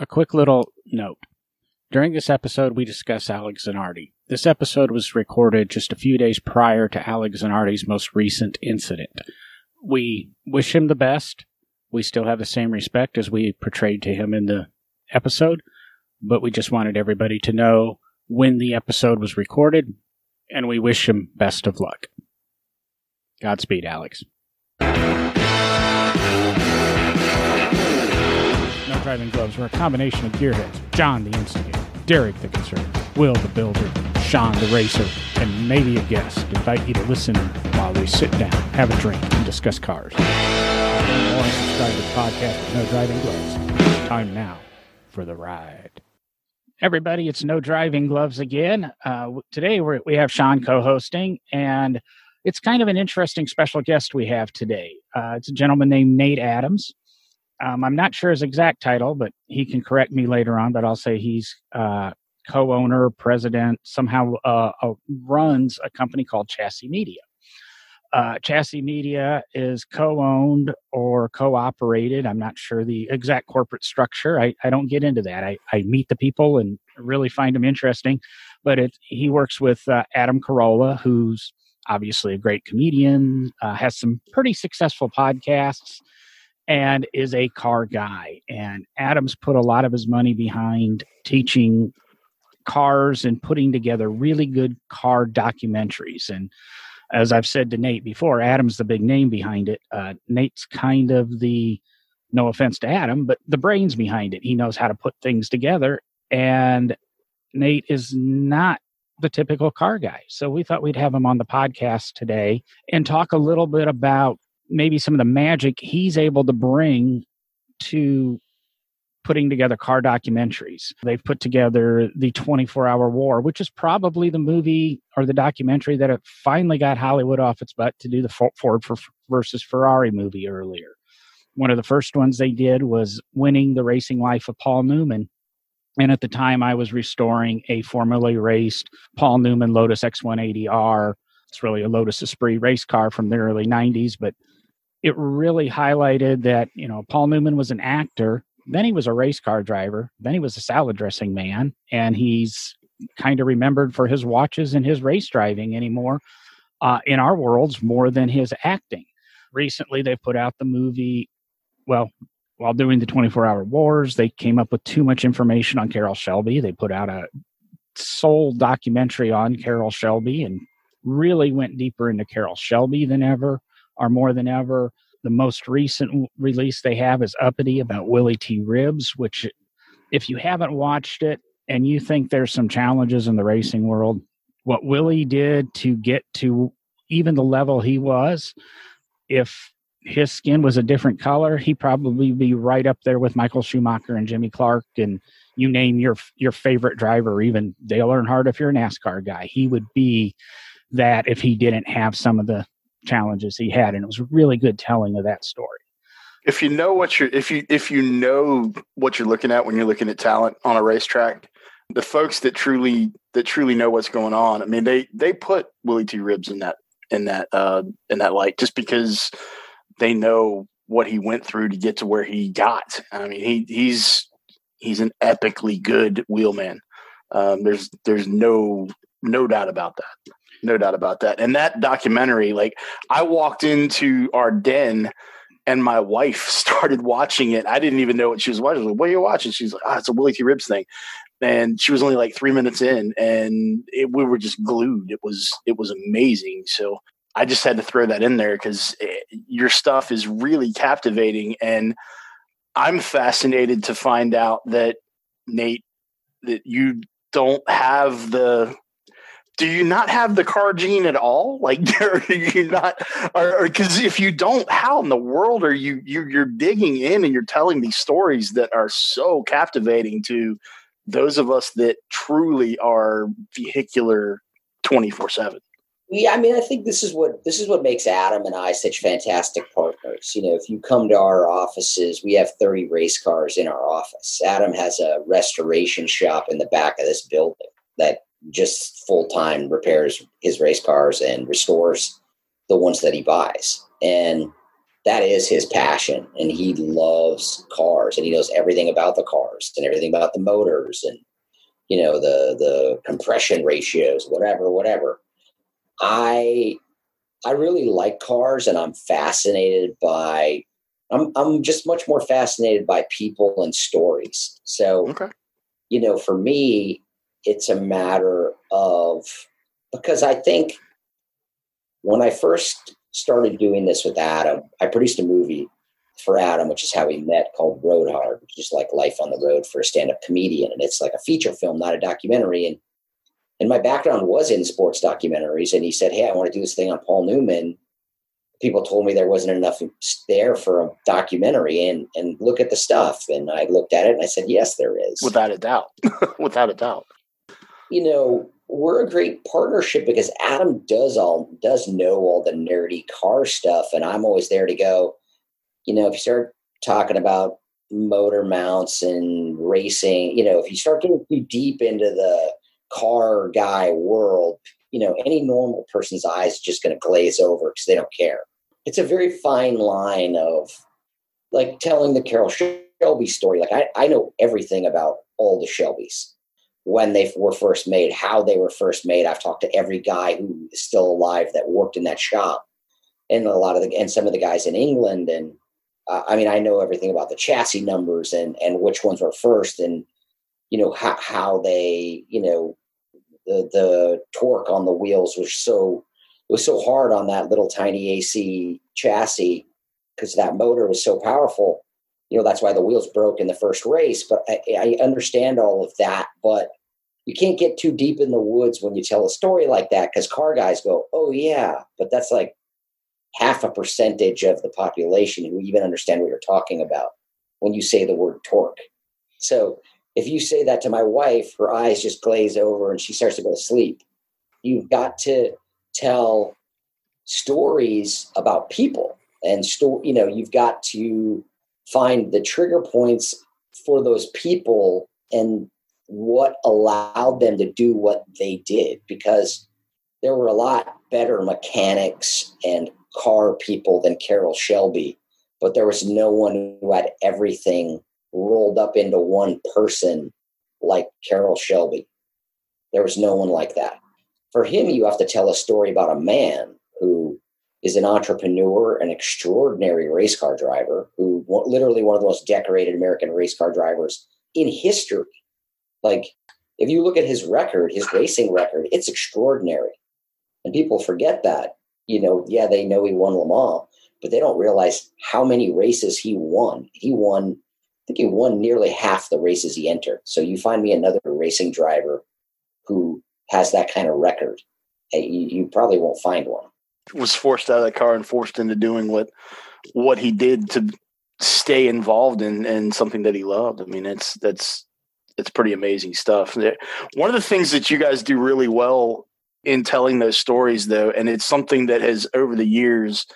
A quick little note. During this episode, we discuss Alex Zanardi. This episode was recorded just a few days prior to Alex Zanardi's most recent incident. We wish him the best. We still have the same respect as we portrayed to him in the episode, but we just wanted everybody to know when the episode was recorded, and we wish him best of luck. Godspeed, Alex. Driving Gloves were a combination of gearheads John the Instigator, Derek the Conservative, Will the Builder, Sean the Racer, and maybe a guest invite you to listen while we sit down, have a drink, and discuss cars. More subscribe to the podcast with No Driving Gloves. Time now for the ride. Everybody, it's No Driving Gloves again. Uh, today we have Sean co hosting, and it's kind of an interesting special guest we have today. Uh, it's a gentleman named Nate Adams. Um, I'm not sure his exact title, but he can correct me later on. But I'll say he's uh, co-owner, president, somehow uh, uh, runs a company called Chassis Media. Uh, Chassis Media is co-owned or co-operated. I'm not sure the exact corporate structure. I, I don't get into that. I, I meet the people and really find them interesting. But it, he works with uh, Adam Carolla, who's obviously a great comedian, uh, has some pretty successful podcasts and is a car guy. And Adams put a lot of his money behind teaching cars and putting together really good car documentaries. And as I've said to Nate before, Adam's the big name behind it. Uh, Nate's kind of the, no offense to Adam, but the brains behind it. He knows how to put things together. And Nate is not the typical car guy. So we thought we'd have him on the podcast today and talk a little bit about maybe some of the magic he's able to bring to putting together car documentaries. They've put together the 24 Hour War, which is probably the movie or the documentary that finally got Hollywood off its butt to do the Ford versus Ferrari movie earlier. One of the first ones they did was winning the racing life of Paul Newman. And at the time, I was restoring a formerly raced Paul Newman Lotus X180R. It's really a Lotus Esprit race car from the early 90s, but it really highlighted that you know Paul Newman was an actor, then he was a race car driver, then he was a salad dressing man, and he's kind of remembered for his watches and his race driving anymore uh, in our worlds more than his acting. Recently, they put out the movie. Well, while doing the 24 hour wars, they came up with too much information on Carroll Shelby. They put out a sole documentary on Carroll Shelby and really went deeper into Carroll Shelby than ever are more than ever. The most recent release they have is Uppity about Willie T. Ribbs, which, if you haven't watched it and you think there's some challenges in the racing world, what Willie did to get to even the level he was, if his skin was a different color, he probably be right up there with Michael Schumacher and Jimmy Clark and you name your your favorite driver, even Dale Earnhardt if you're a NASCAR guy. He would be that if he didn't have some of the challenges he had, and it was really good telling of that story. If you know what you're, if you if you know what you're looking at when you're looking at talent on a racetrack, the folks that truly that truly know what's going on, I mean, they they put Willie T. Ribbs in that in that uh, in that light just because they know what he went through to get to where he got. I mean, he he's he's an epically good wheelman. Um, there's there's no no doubt about that no doubt about that. And that documentary, like I walked into our den and my wife started watching it. I didn't even know what she was watching. like, what are you watching? She's like, oh, it's a Willie T. Ribbs thing. And she was only like three minutes in and it, we were just glued. It was, it was amazing. So I just had to throw that in there because eh, your stuff is really captivating. And I'm fascinated to find out that Nate, that you don't have the do you not have the car gene at all? Like, are you not? Because if you don't, how in the world are you, you? You're digging in and you're telling these stories that are so captivating to those of us that truly are vehicular twenty four seven. Yeah, I mean, I think this is what this is what makes Adam and I such fantastic partners. You know, if you come to our offices, we have 30 race cars in our office. Adam has a restoration shop in the back of this building that just full time repairs his race cars and restores the ones that he buys. And that is his passion and he loves cars and he knows everything about the cars and everything about the motors and you know the the compression ratios whatever whatever i i really like cars and i'm fascinated by i'm i'm just much more fascinated by people and stories so Okay. you know for me it's a matter of because i think when i first started doing this with adam i produced a movie for adam which is how we met called road hard which is like life on the road for a stand-up comedian. And it's like a feature film not a documentary. And and my background was in sports documentaries. And he said hey i want to do this thing on paul newman. People told me there wasn't enough there for a documentary. And and look at the stuff. And i looked at it and i said yes there is. Without a doubt. Without a doubt. You know, we're a great partnership because Adam does all does know all the nerdy car stuff, and I'm always there to go. You know, if you start talking about motor mounts and racing, you know, if you start getting too deep into the car guy world, you know, any normal person's eyes just going to glaze over because they don't care. It's a very fine line of like telling the Carroll Shelby story. Like I, I know everything about all the Shelbys when they were first made, how they were first made. I've talked to every guy who is still alive that worked in that shop, and a lot of the and some of the guys in England. And uh, I mean, I know everything about the chassis numbers and and which ones were first, and you know how how they you know the the torque on the wheels was so it was so hard on that little tiny AC chassis because that motor was so powerful you know that's why the wheels broke in the first race but I, I, understand all of that but you can't get too deep in the woods when you tell a story like that because car guys go oh yeah but that's like half a percentage of the population who even understand what you're talking about when you say the word torque. So if you say that to my wife her eyes just glaze over and she starts to go to sleep you've got to tell stories about people and sto- you know you've got to find the trigger points for those people and what allowed them to do what they did because there were a lot better mechanics and car people than Carroll Shelby, but there was no one who had everything rolled up into one person like Carroll Shelby. There was no one like that. For him, you have to tell a story about a man who is an entrepreneur, an extraordinary race car driver who literally one of the most decorated American race car drivers in history. Like, if you look at his record, his racing record, it's extraordinary. And people forget that. You know, yeah, they know he won Le Mans, but they don't realize how many races he won. He won, I think he won nearly half the races he entered. So you find me another racing driver who has that kind of record. You, you probably won't find one was forced out of the car and forced into doing what what he did to stay involved in in something that he loved. I mean, it's that's it's pretty amazing stuff. One of the things that you guys do really well in telling those stories, though, and it's something that has over the years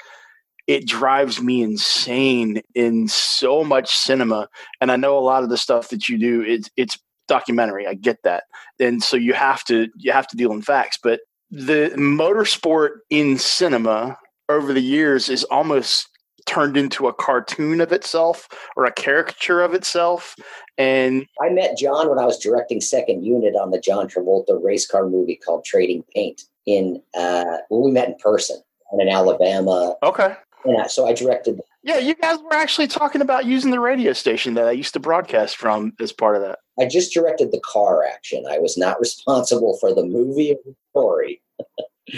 it drives me insane in so much cinema. And I know a lot of the stuff that you do, it's it's documentary. I get that. And so you have to you have to deal in facts. But the motorsport in cinema over the years is almost turned into a cartoon of itself or a caricature of itself. And I met John when I was directing second unit on the John Travolta race car movie called Trading Paint in uh well we met in person in Alabama. Okay. Yeah, so I directed Yeah, you guys were actually talking about using the radio station that I used to broadcast from as part of that. I just directed the car action. I was not responsible for the movie or the story.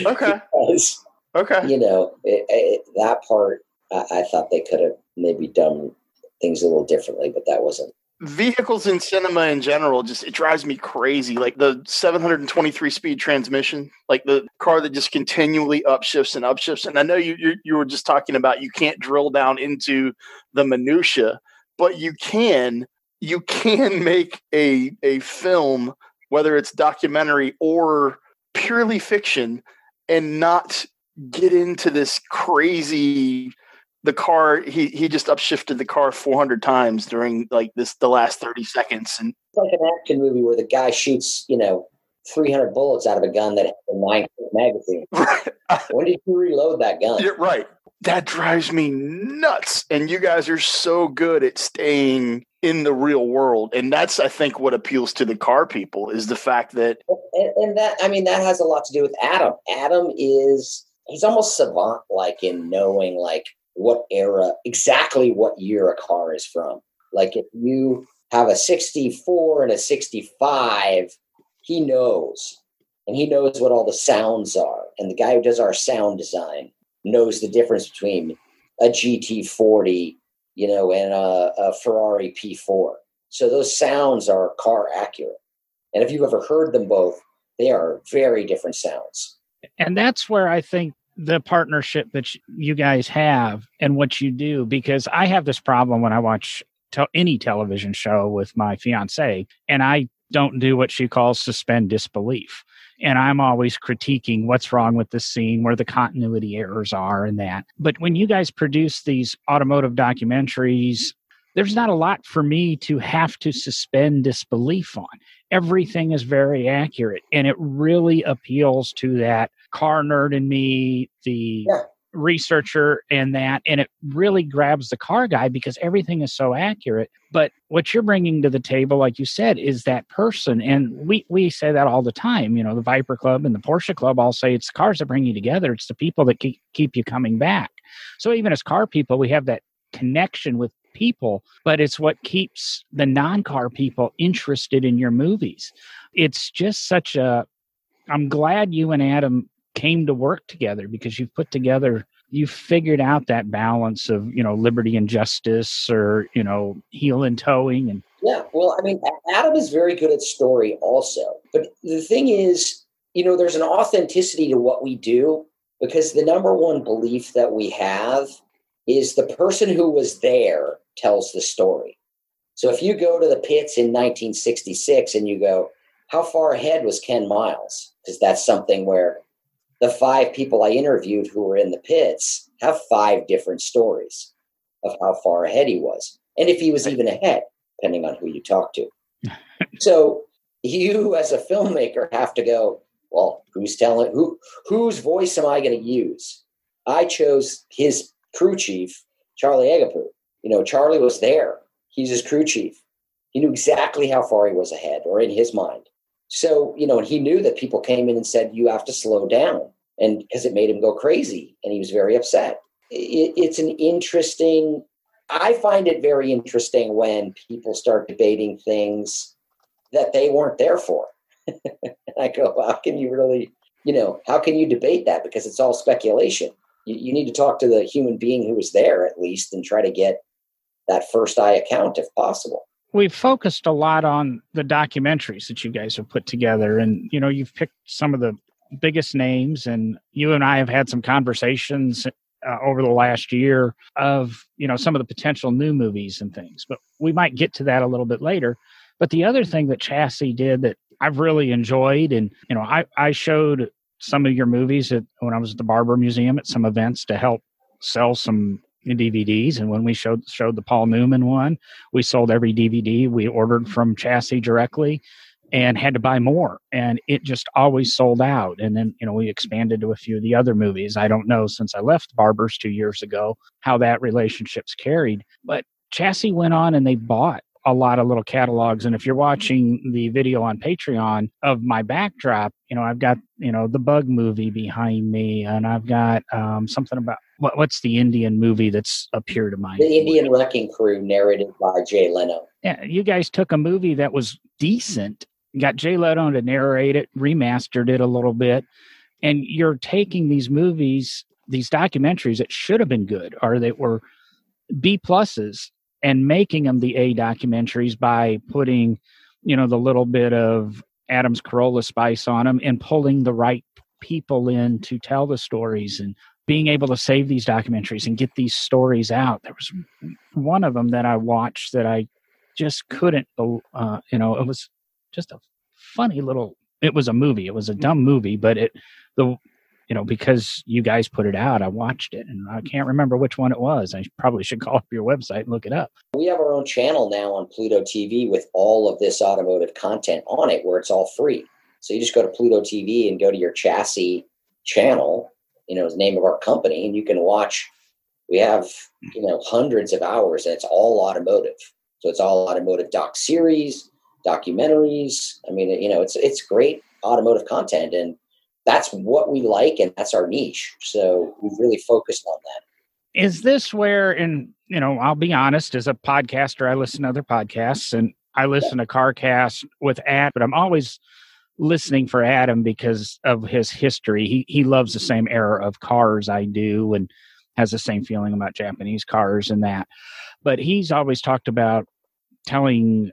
Okay. because, Okay. you know, it, it, that part, I, I thought they could have maybe done things a little differently, but that wasn't. Vehicles in cinema in general just it drives me crazy. Like the 723 speed transmission, like the car that just continually upshifts and upshifts. And I know you you, you were just talking about you can't drill down into the minutia, but you can you can make a a film whether it's documentary or purely fiction and not get into this crazy the car he he just upshifted the car 400 times during like this the last 30 seconds and It's like an action movie where the guy shoots, you know, 300 bullets out of a gun that has a nine magazine. right When did you reload that gun? you're right that drives me nuts. And you guys are so good at staying in the real world. And that's, I think, what appeals to the car people is the fact that. And, and that, I mean, that has a lot to do with Adam. Adam is, he's almost savant like in knowing like what era, exactly what year a car is from. Like if you have a 64 and a 65, he knows. And he knows what all the sounds are. And the guy who does our sound design knows the difference between a GT40, you know, and a, a Ferrari P4. So those sounds are car accurate. And if you've ever heard them both, they are very different sounds. And that's where I think the partnership that you guys have and what you do, because I have this problem when I watch te- any television show with my fiance, and I don't do what she calls suspend disbelief and I'm always critiquing what's wrong with the scene, where the continuity errors are, and that. But when you guys produce these automotive documentaries, there's not a lot for me to have to suspend disbelief on. Everything is very accurate, and it really appeals to that car nerd in me, the yeah researcher and that and it really grabs the car guy because everything is so accurate. But what you're bringing to the table like you said is that person and we we say that all the time you know the viper club and the porsche club all say it's the cars that bring you together. It's the people that keep, keep you coming back. So even as car people we have that connection with people but it's what keeps the non-car people interested in your movies. It's just such a i'm glad you and adam came to work together because you've put together you've figured out that balance of you know liberty and justice or you know heel and towing and yeah well i mean adam is very good at story also but the thing is you know there's an authenticity to what we do because the number one belief that we have is the person who was there tells the story. So if you go to the pits in 1966 and you go how far ahead was ken miles? Because that's something where the five people I interviewed who were in the pits have five different stories of how far ahead he was, and if he was even ahead, depending on who you talk to. so you, as a filmmaker, have to go. Well, who's telling who? Whose voice am I going to use? I chose his crew chief, Charlie Agapiou. You know, Charlie was there. He's his crew chief. He knew exactly how far he was ahead, or in his mind. So, you know, and he knew that people came in and said, you have to slow down. And because it made him go crazy and he was very upset. It, it's an interesting, I find it very interesting when people start debating things that they weren't there for. I go, how can you really, you know, how can you debate that? Because it's all speculation. You, you need to talk to the human being who was there at least and try to get that first eye account if possible we've focused a lot on the documentaries that you guys have put together. And you know you've picked some of the biggest names and you and i have had some conversations uh, over the last year of you know some of the potential new movies and things but we might get to that a little bit later. But the other thing that chassis did that i've really enjoyed and you know i i showed some of your movies at, when i was at the barber museum at some events to help sell some DVDs. And when we showed showed the Paul Newman one, we sold every DVD we ordered from Chassis directly and had to buy more and it just always sold out and then you know we expanded to a few of the other movies i don't know since i left barbers two years ago how that relationship's carried but chassis went on and they bought a lot of little catalogs. And if you're watching the video on Patreon of my backdrop, you know, I've got, you know, the bug movie behind me and I've got um, something about what, what's the Indian movie that's appeared to mind? The Indian Wrecking Crew, narrated by Jay Leno. Yeah, you guys took a movie that was decent, got Jay Leno to narrate it, remastered it a little bit, and you're taking these movies, these documentaries that should have been good or that were B pluses and making them the A documentaries by putting, you know, the little bit of Adams Carolla spice on them and pulling the right people in to tell the stories and being able to save these documentaries and get these stories out. There was one of them that I watched that I just couldn't, uh, you know, it was just a funny little. It was a movie. It was a dumb movie, but it the you know, because you guys put it out, I watched it and I can't remember which one it was. I probably should call up your website and look it up. We have our own channel now on Pluto TV with all of this automotive content on it where it's all free. So you just go to Pluto TV and go to your chassis channel, you know, the name of our company, and you can watch we have you know hundreds of hours and it's all automotive so it's all automotive doc series documentaries i mean you know it's it's great automotive content and that's what we like and that's our niche. So we've really focused on that. Is this where and you know i'll be honest as a podcaster i listen to other podcasts and i listen to carcast with ad but i'm always listening for adam because of his history. He he loves the same era of cars i do and has the same feeling about japanese cars and that. But he's always talked about telling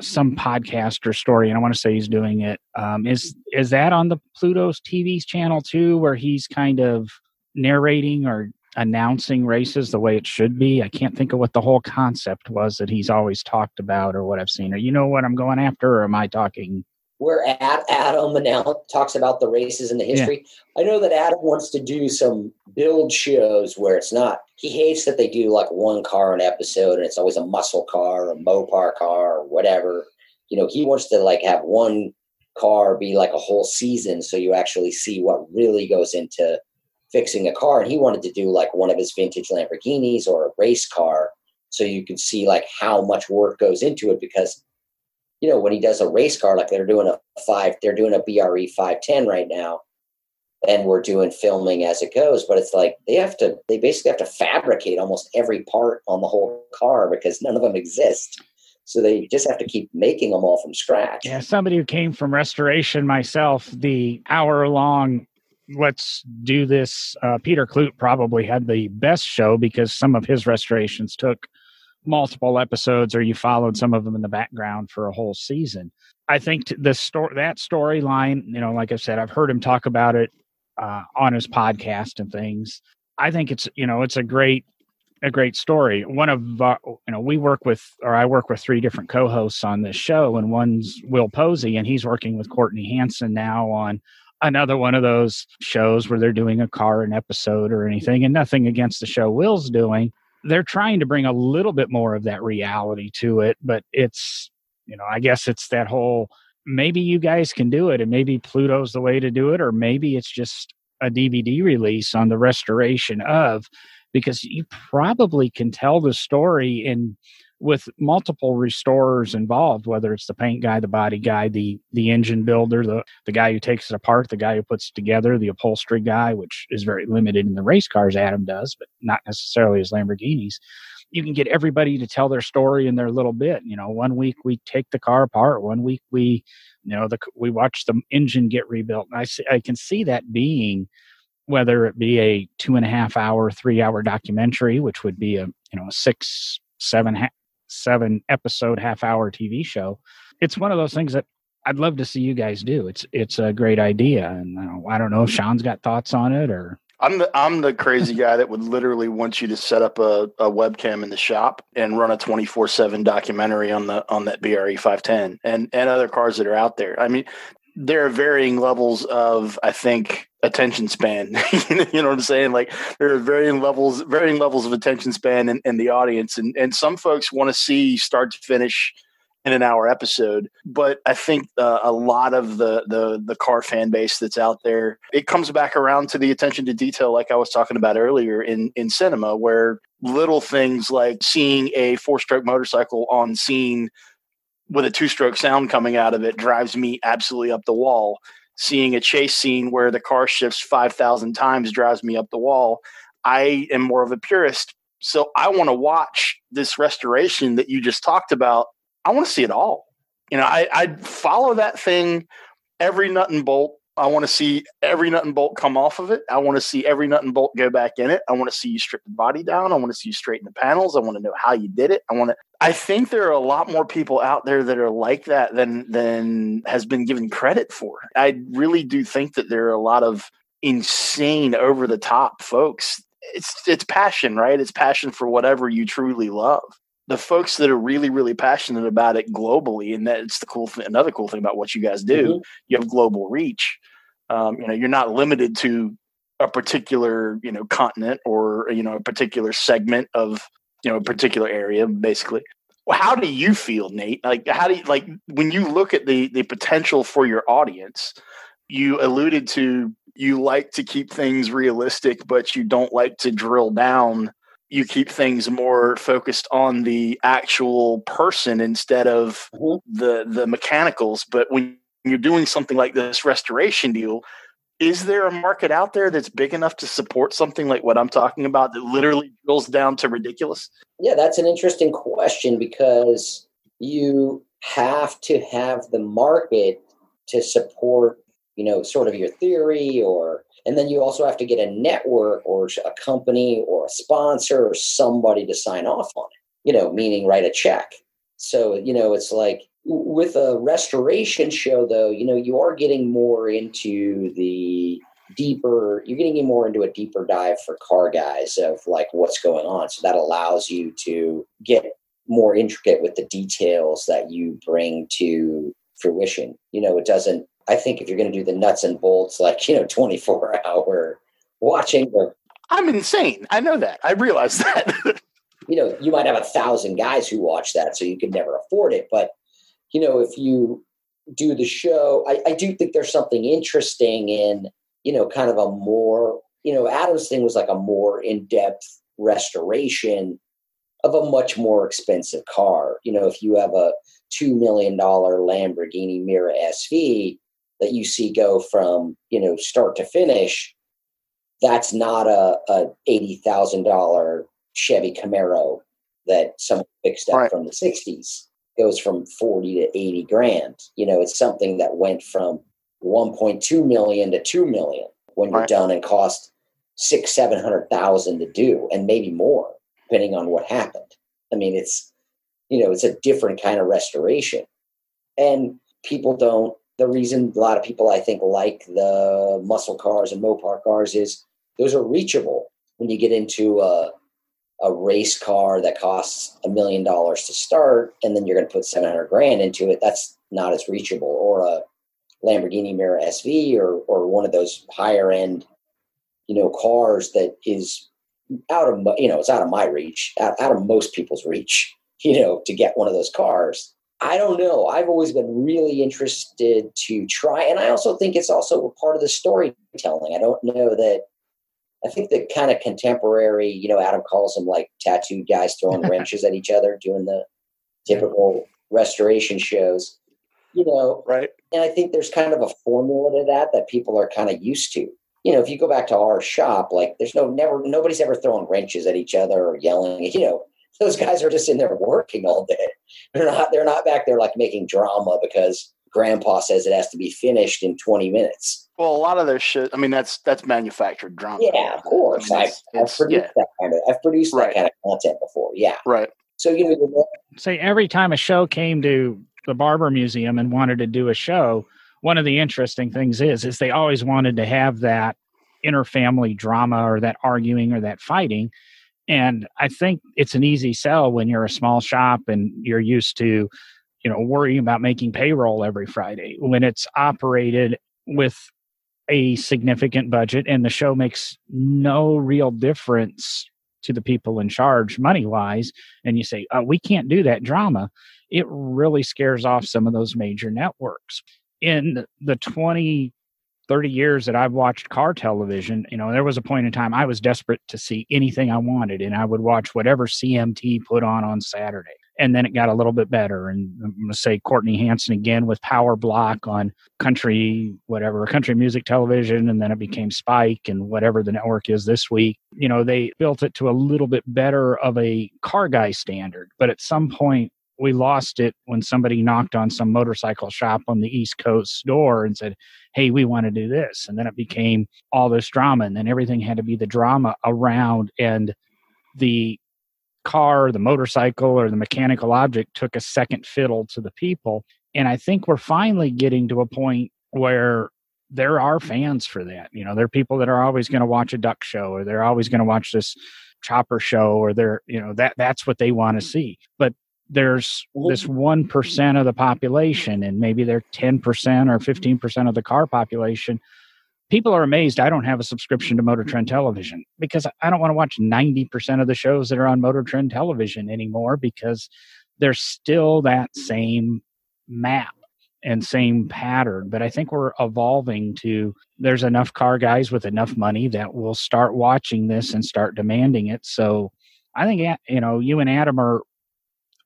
some podcast or story, and I want to say he's doing it. Um, is is that on the Pluto's TV's channel too, where he's kind of narrating or announcing races the way it should be? I can't think of what the whole concept was that he's always talked about or what I've seen. Or you know what I'm going after, or am I talking? Where Adam now talks about the races and the history. Yeah. I know that Adam wants to do some build shows where it's not. He hates that they do like one car an episode, and it's always a muscle car, or a Mopar car, or whatever. You know, he wants to like have one car be like a whole season, so you actually see what really goes into fixing a car. And he wanted to do like one of his vintage Lamborghinis or a race car, so you can see like how much work goes into it because you know, when he does a race car, like they're doing a five, they're doing a BRE 510 right now, and we're doing filming as it goes. But it's like they have to, they basically have to fabricate almost every part on the whole car because none of them exist. So they just have to keep making them all from scratch. Yeah, somebody who came from restoration myself, the hour long let's do this. Uh, Peter Klutt probably had the best show because some of his restorations took multiple episodes or you followed some of them in the background for a whole season. I think the story that storyline, you know, like I said, I've heard him talk about it uh, on his podcast and things. I think it's you know it's a great a great story. One of uh, you know we work with or I work with three different co-hosts on this show, and one's Will Posey, and he's working with Courtney Hansen now on another one of those shows where they're doing a car an episode or anything, and nothing against the show Will's doing they're trying to bring a little bit more of that reality to it, but it's, you know, I guess it's that whole maybe you guys can do it and maybe Pluto's the way to do it, or maybe it's just a DVD release on the restoration of, because you probably can tell the story in with multiple restorers involved, whether it's the paint guy, the body guy, the the engine builder, the the guy who takes it apart, the guy who puts it together, the upholstery guy, which is very limited in the race cars Adam does, but not necessarily as Lamborghinis. You can get everybody to tell their story in their little bit. You know, one week we take the car apart, one week we, you know, the we watch the engine get rebuilt. And I see, I can see that being whether it be a two and a half hour, three hour documentary, which would be a you know a six seven seven episode half hour TV show. It's one of those things that I'd love to see you guys do. It's it's a great idea, and I don't know if mm-hmm. Sean's got thoughts on it or. I'm the I'm the crazy guy that would literally want you to set up a, a webcam in the shop and run a 24 seven documentary on the on that BRE 510 and and other cars that are out there. I mean, there are varying levels of I think attention span. you know what I'm saying? Like there are varying levels, varying levels of attention span in, in the audience, and and some folks want to see start to finish in an hour episode. But I think uh, a lot of the the the car fan base that's out there, it comes back around to the attention to detail, like I was talking about earlier in in cinema, where little things like seeing a four stroke motorcycle on scene with a two stroke sound coming out of it drives me absolutely up the wall seeing a chase scene where the car shifts 5,000 times drives me up the wall. I am more of a purist. So I want to watch this restoration that you just talked about. I want to see it all. You know, I, I follow that thing every nut and bolt I want to see every nut and bolt come off of it. I want to see every nut and bolt go back in it. I want to see you strip the body down. I want to see you straighten the panels. I want to know how you did it. I want to. I think there are a lot more people out there that are like that than than has been given credit for. I really do think that there are a lot of insane, over the top folks. It's it's passion, right? It's passion for whatever you truly love the folks that are really really passionate about it globally and that's the cool thing another cool thing about what you guys do mm-hmm. you have global reach um, you know you're not limited to a particular you know continent or you know a particular segment of you know a particular area basically well, how do you feel nate like how do you like when you look at the the potential for your audience you alluded to you like to keep things realistic but you don't like to drill down you keep things more focused on the actual person instead of mm-hmm. the the mechanicals. But when you're doing something like this restoration deal, is there a market out there that's big enough to support something like what I'm talking about that literally drills down to ridiculous? Yeah, that's an interesting question because you have to have the market to support, you know, sort of your theory or and then you also have to get a network or a company or a sponsor or somebody to sign off on it, you know, meaning write a check. So, you know, it's like with a restoration show, though, you know, you are getting more into the deeper, you're getting more into a deeper dive for car guys of like what's going on. So that allows you to get more intricate with the details that you bring to fruition. You know, it doesn't I think if you're going to do the nuts and bolts, like, you know, 24 hour watching or I'm insane. I know that. I realize that. you know, you might have a thousand guys who watch that, so you could never afford it. But, you know, if you do the show, I, I do think there's something interesting in, you know, kind of a more, you know, Adam's thing was like a more in depth restoration of a much more expensive car. You know, if you have a $2 million Lamborghini Miura SV, that you see go from you know start to finish that's not a, a $80000 chevy camaro that someone fixed up right. from the 60s it goes from 40 to 80 grand you know it's something that went from 1.2 million to 2 million when you're right. done and cost six seven hundred thousand to do and maybe more depending on what happened i mean it's you know it's a different kind of restoration and people don't the reason a lot of people I think like the muscle cars and Mopar cars is those are reachable. When you get into a, a race car that costs a million dollars to start, and then you're going to put 700 grand into it, that's not as reachable. Or a Lamborghini Miura SV or, or one of those higher end, you know, cars that is out of, you know, it's out of my reach, out, out of most people's reach, you know, to get one of those cars I don't know. I've always been really interested to try. And I also think it's also a part of the storytelling. I don't know that, I think the kind of contemporary, you know, Adam calls them like tattooed guys throwing wrenches at each other, doing the typical restoration shows, you know. Right. And I think there's kind of a formula to that that people are kind of used to. You know, if you go back to our shop, like there's no, never, nobody's ever throwing wrenches at each other or yelling, you know those guys are just in there working all day. They're not they're not back there like making drama because grandpa says it has to be finished in 20 minutes. Well, a lot of their shit, I mean, that's that's manufactured drama. Yeah, of course. I mean, I've, I've, produced yeah. that kind of I've produced right. that kind of content before. Yeah. Right. So you know say every time a show came to the Barber Museum and wanted to do a show, one of the interesting things is is they always wanted to have that interfamily drama or that arguing or that fighting and I think it's an easy sell when you're a small shop and you're used to, you know, worrying about making payroll every Friday. When it's operated with a significant budget and the show makes no real difference to the people in charge money wise, and you say, oh, we can't do that drama, it really scares off some of those major networks. In the 20 30 years that I've watched car television, you know, there was a point in time I was desperate to see anything I wanted, and I would watch whatever CMT put on on Saturday. And then it got a little bit better. And I'm going to say Courtney Hansen again with Power Block on country, whatever, country music television. And then it became Spike and whatever the network is this week. You know, they built it to a little bit better of a car guy standard. But at some point, we lost it when somebody knocked on some motorcycle shop on the East Coast door and said, Hey, we want to do this. And then it became all this drama. And then everything had to be the drama around. And the car, the motorcycle, or the mechanical object took a second fiddle to the people. And I think we're finally getting to a point where there are fans for that. You know, there are people that are always going to watch a duck show or they're always going to watch this chopper show or they're, you know, that that's what they want to see. But there's this 1% of the population and maybe they're 10% or 15% of the car population people are amazed i don't have a subscription to motor trend television because i don't want to watch 90% of the shows that are on motor trend television anymore because there's still that same map and same pattern but i think we're evolving to there's enough car guys with enough money that will start watching this and start demanding it so I think you know you and Adam are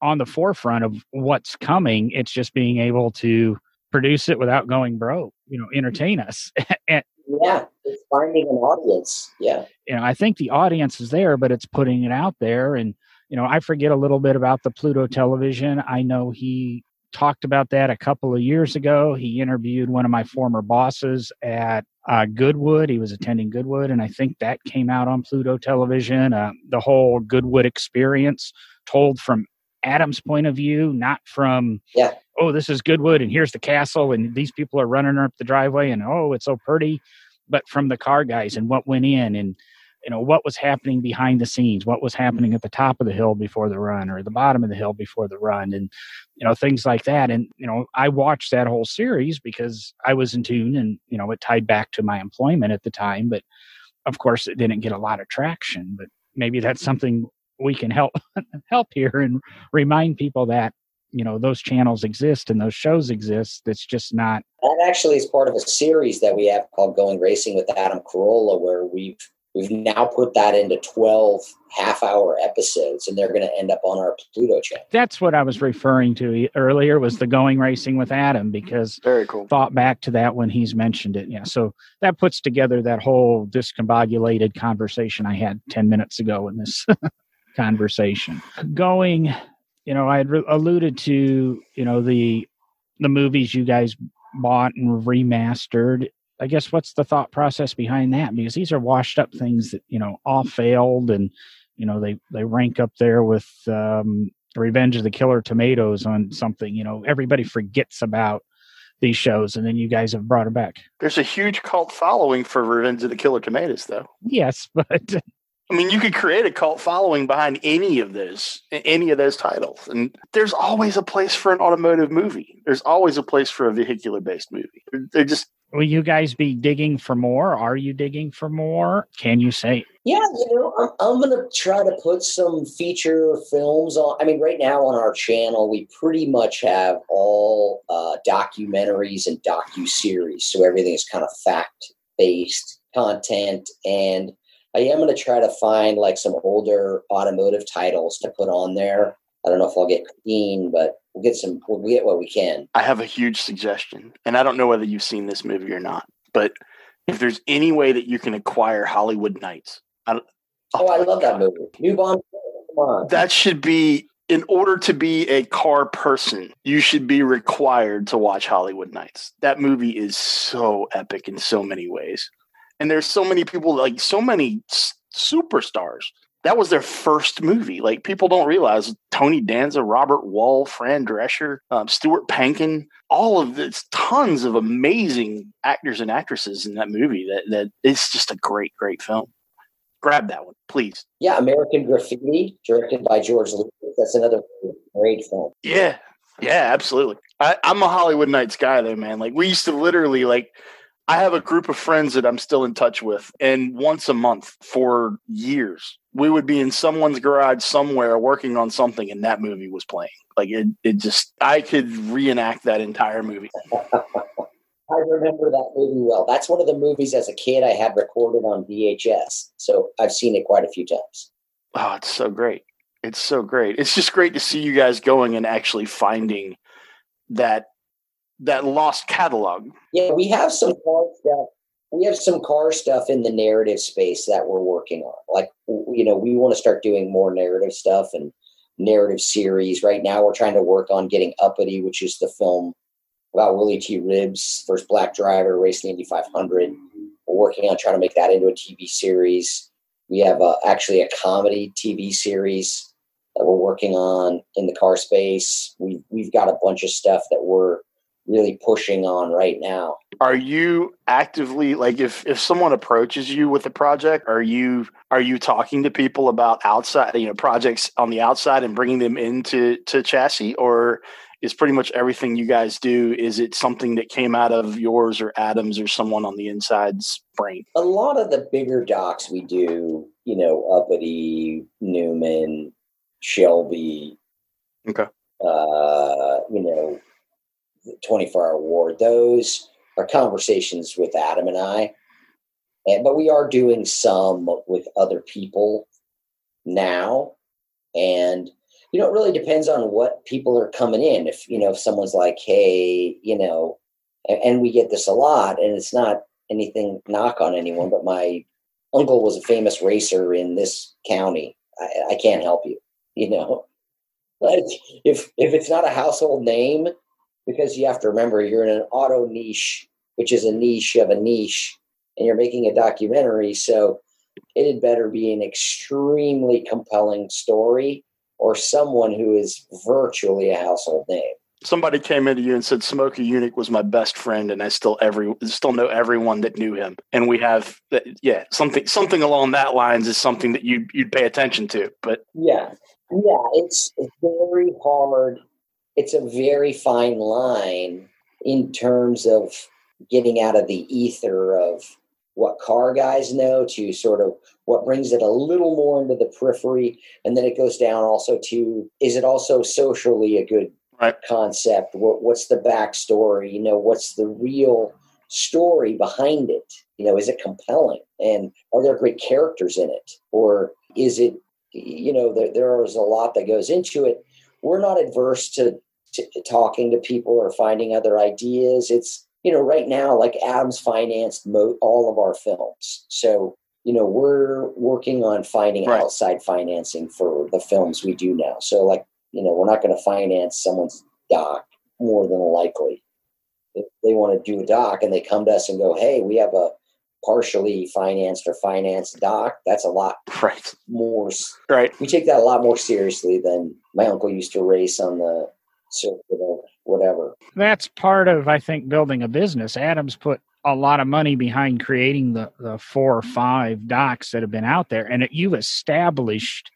on the forefront of what's coming. It's just being able to produce it without going broke. You know, entertain us. and, yeah, it's finding an audience. Yeah, you know, I think the audience is there, but it's putting it out there. And you know, I forget a little bit about the Pluto television. I know he talked about that a couple of years ago. He interviewed one of my former bosses at uh, Goodwood. He was attending Goodwood, and I think that came out on Pluto Television. Uh, the whole Goodwood experience told from Adam's point of view, not from yeah. Oh, this is Goodwood, and here's the castle, and these people are running up the driveway, and oh, it's so pretty. But from the car guys and what went in, and you know what was happening behind the scenes what was happening at the top of the hill before the run or the bottom of the hill before the run and you know things like that and you know i watched that whole series because i was in tune and you know it tied back to my employment at the time but of course it didn't get a lot of traction but maybe that's something we can help help here and remind people that you know those channels exist and those shows exist that's just not that actually is part of a series that we have called going racing with adam carolla where we've We've now put that into 12 half hour episodes and they're going to end up on our Pluto channel. That's what I was referring to earlier was the going racing with Adam because very cool. Thought back to that when he's mentioned it. Yeah. So that puts together that whole discombobulated conversation I had 10 minutes ago in this conversation. Going, you know, I had re- alluded to, you know, the the movies you guys bought and remastered I guess what's the thought process behind that? Because these are washed up things that you know all failed, and you know they they rank up there with um, Revenge of the Killer Tomatoes on something. You know everybody forgets about these shows, and then you guys have brought it back. There's a huge cult following for Revenge of the Killer Tomatoes, though. Yes, but I mean, you could create a cult following behind any of those, any of those titles, and there's always a place for an automotive movie. There's always a place for a vehicular-based movie. They just Will you guys be digging for more? Are you digging for more? Can you say? Yeah, you know, I'm, I'm going to try to put some feature films on. I mean, right now on our channel, we pretty much have all uh, documentaries and docu series, so everything is kind of fact based content. And I am going to try to find like some older automotive titles to put on there. I don't know if I'll get clean, but we'll get some. We'll get what we can. I have a huge suggestion, and I don't know whether you've seen this movie or not, but if there's any way that you can acquire Hollywood Knights, I, oh, oh, I oh love God. that movie. New Bond. That should be. In order to be a car person, you should be required to watch Hollywood Knights. That movie is so epic in so many ways. And there's so many people, like so many superstars that was their first movie. Like people don't realize Tony Danza, Robert Wuhl Fran Drescher, um, Stuart Pankin, all of this, tons of amazing actors and actresses in that movie. That that it's just a great, great film. Grab that one, please. Yeah, American Graffiti, directed by George Lucas. That's another great film. Yeah, yeah, absolutely. I, I'm a Hollywood Knights guy, though, man. Like we used to literally like I have a group of friends that I'm still in touch with, and once a month for years, we would be in someone's garage somewhere working on something, and that movie was playing. Like it, it just, I could reenact that entire movie. I remember that movie well. That's one of the movies as a kid I had recorded on VHS, so I've seen it quite a few times. Oh, it's so great! It's so great. It's just great to see you guys going and actually finding that that lost catalog. Yeah, we have some car stuff. We have some car stuff in the narrative space that we're working on. Like, you know, we want to start doing more narrative stuff and narrative series. Right now, we're trying to work on getting Uppity, which is the film about Willie T. Ribbs, first black driver racing the Indy 500. We're working on trying to make that into a TV series. We have uh, actually a comedy TV series that we're working on in the car space. We've we've got a bunch of stuff that we're really pushing on right now. Are you actively like if if someone approaches you with a project, are you are you talking to people about outside, you know, projects on the outside and bringing them into to chassis or is pretty much everything you guys do is it something that came out of yours or Adams or someone on the inside's brain? A lot of the bigger docs we do, you know, Uppity, Newman, Shelby. Okay. Uh, you know, 24 hour war. Those are conversations with Adam and I. And, but we are doing some with other people now. And you know, it really depends on what people are coming in. If you know, if someone's like, "Hey, you know," and, and we get this a lot, and it's not anything knock on anyone, but my uncle was a famous racer in this county. I, I can't help you. You know, like if if it's not a household name, because you have to remember you're in an auto niche, which is a niche of a niche, and you're making a documentary, so it had better be an extremely compelling story or someone who is virtually a household name. Somebody came into you and said Smokey Yunick was my best friend, and I still every still know everyone that knew him. And we have, yeah, something something along that lines is something that you you'd pay attention to. But yeah, yeah, it's it's very hard. It's a very fine line in terms of getting out of the ether of what car guys know to sort of what brings it a little more into the periphery. And then it goes down also to is it also socially a good right. concept? What, what's the backstory? You know what's the real story behind it? You know is it compelling? And are there great characters in it? Or is it you know there, there is a lot that goes into it we're not adverse to, to talking to people or finding other ideas it's you know, right now, like Adams financed mo- all of our films. So, you know, we're working on finding right. outside financing for the films we do now. So, like, you know, we're not going to finance someone's doc more than likely. If they want to do a doc and they come to us and go, hey, we have a partially financed or financed doc, that's a lot right. more. Right. We take that a lot more seriously than my uncle used to race on the circuit of whatever. That's part of, I think, building a business. Adams put a lot of money behind creating the, the four or five docs that have been out there, and it, you've established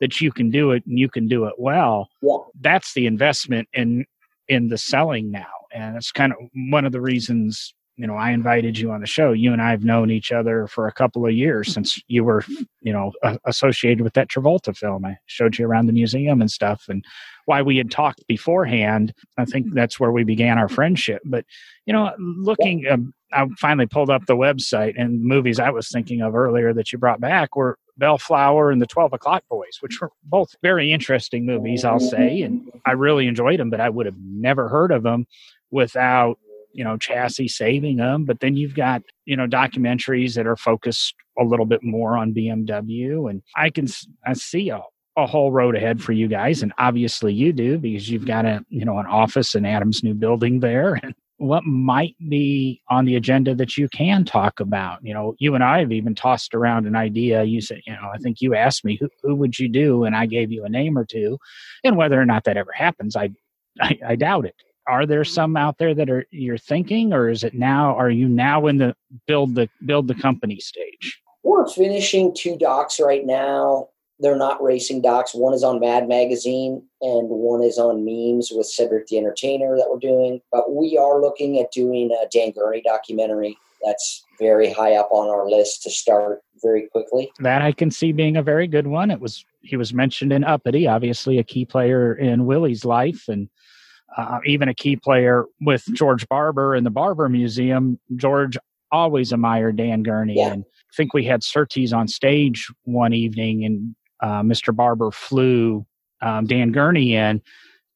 that you can do it and you can do it well. Yeah. That's the investment in in the selling now, and it's kind of one of the reasons you know I invited you on the show. You and I have known each other for a couple of years since you were you know associated with that Travolta film. I showed you around the museum and stuff, and why we had talked beforehand. I think mm-hmm. that's where we began our friendship. But you know, looking, um, I finally pulled up the website, and movies I was thinking of earlier that you brought back were Bellflower and the Twelve O'clock Boys, which were both very interesting movies, I'll say, and I really enjoyed them. But I would have never heard of them without you know Chassy saving them but then you've got you know documentaries that are focused a little bit more on bmw and i can i see a, a whole road ahead for you guys and obviously you do because you've got a you know an office in adam's new building there and what might be on the agenda that you can talk about? You know you and i have even tossed around an idea. You said you know i think you asked me who, who would you do? And i gave you a name or two and whether or not that ever happens i i, I doubt it are there some out there that are you're thinking or is it now are you now in the build the build the company stage we're finishing two docs right now they're not racing docs. One is on Mad Magazine and one is on memes with Cedric the Entertainer that we're doing. But we are looking at doing a Dan Gurney documentary. That's very high up on our list to start very quickly. That I can see being a very good one. It was he was mentioned in Uppity, obviously a key player in Willie's life, and uh, even a key player with George Barber in the Barber Museum. George always admired Dan Gurney, yeah. and I think we had Surtees on stage one evening, and uh, Mr. Barber flew um, Dan Gurney in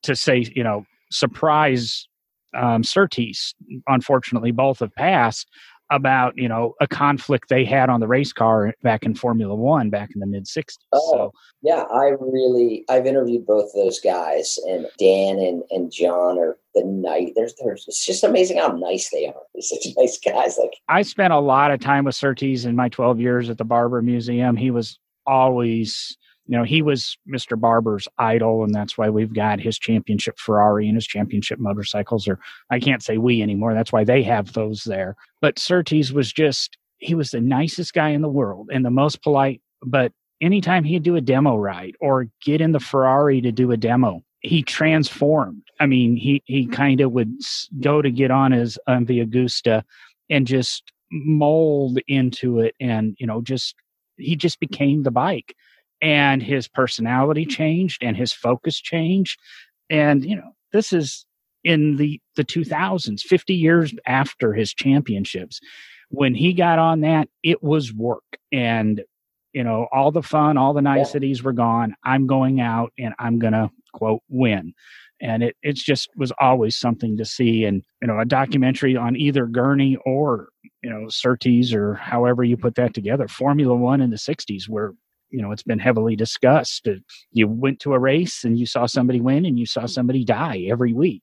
to say, you know, surprise um, Surtees. Unfortunately, both have passed about you know a conflict they had on the race car back in Formula One back in the mid '60s. Oh, so, yeah, I really I've interviewed both those guys, and Dan and, and John are the night. There's there's it's just amazing how nice they are. They're such nice guys. Like I spent a lot of time with Surtees in my 12 years at the Barber Museum. He was always you know he was mr barber's idol and that's why we've got his championship ferrari and his championship motorcycles or i can't say we anymore that's why they have those there. But surtees was just he was the nicest guy in the world and the most polite but anytime he'd do a demo ride or get in the ferrari to do a demo he transformed. I mean he he kind of would go to get on his um, the agusta and just mold into it and you know just he just became the bike and his personality mm-hmm. changed and his focus changed and you know this is in the the 2000s 50 years after his championships when he got on that it was work and you know, all the fun, all the niceties were gone. I'm going out and I'm going to quote win. And it it's just was always something to see. And, you know, a documentary on either Gurney or, you know, Surtees or however you put that together, Formula One in the 60s, where, you know, it's been heavily discussed. You went to a race and you saw somebody win and you saw somebody die every week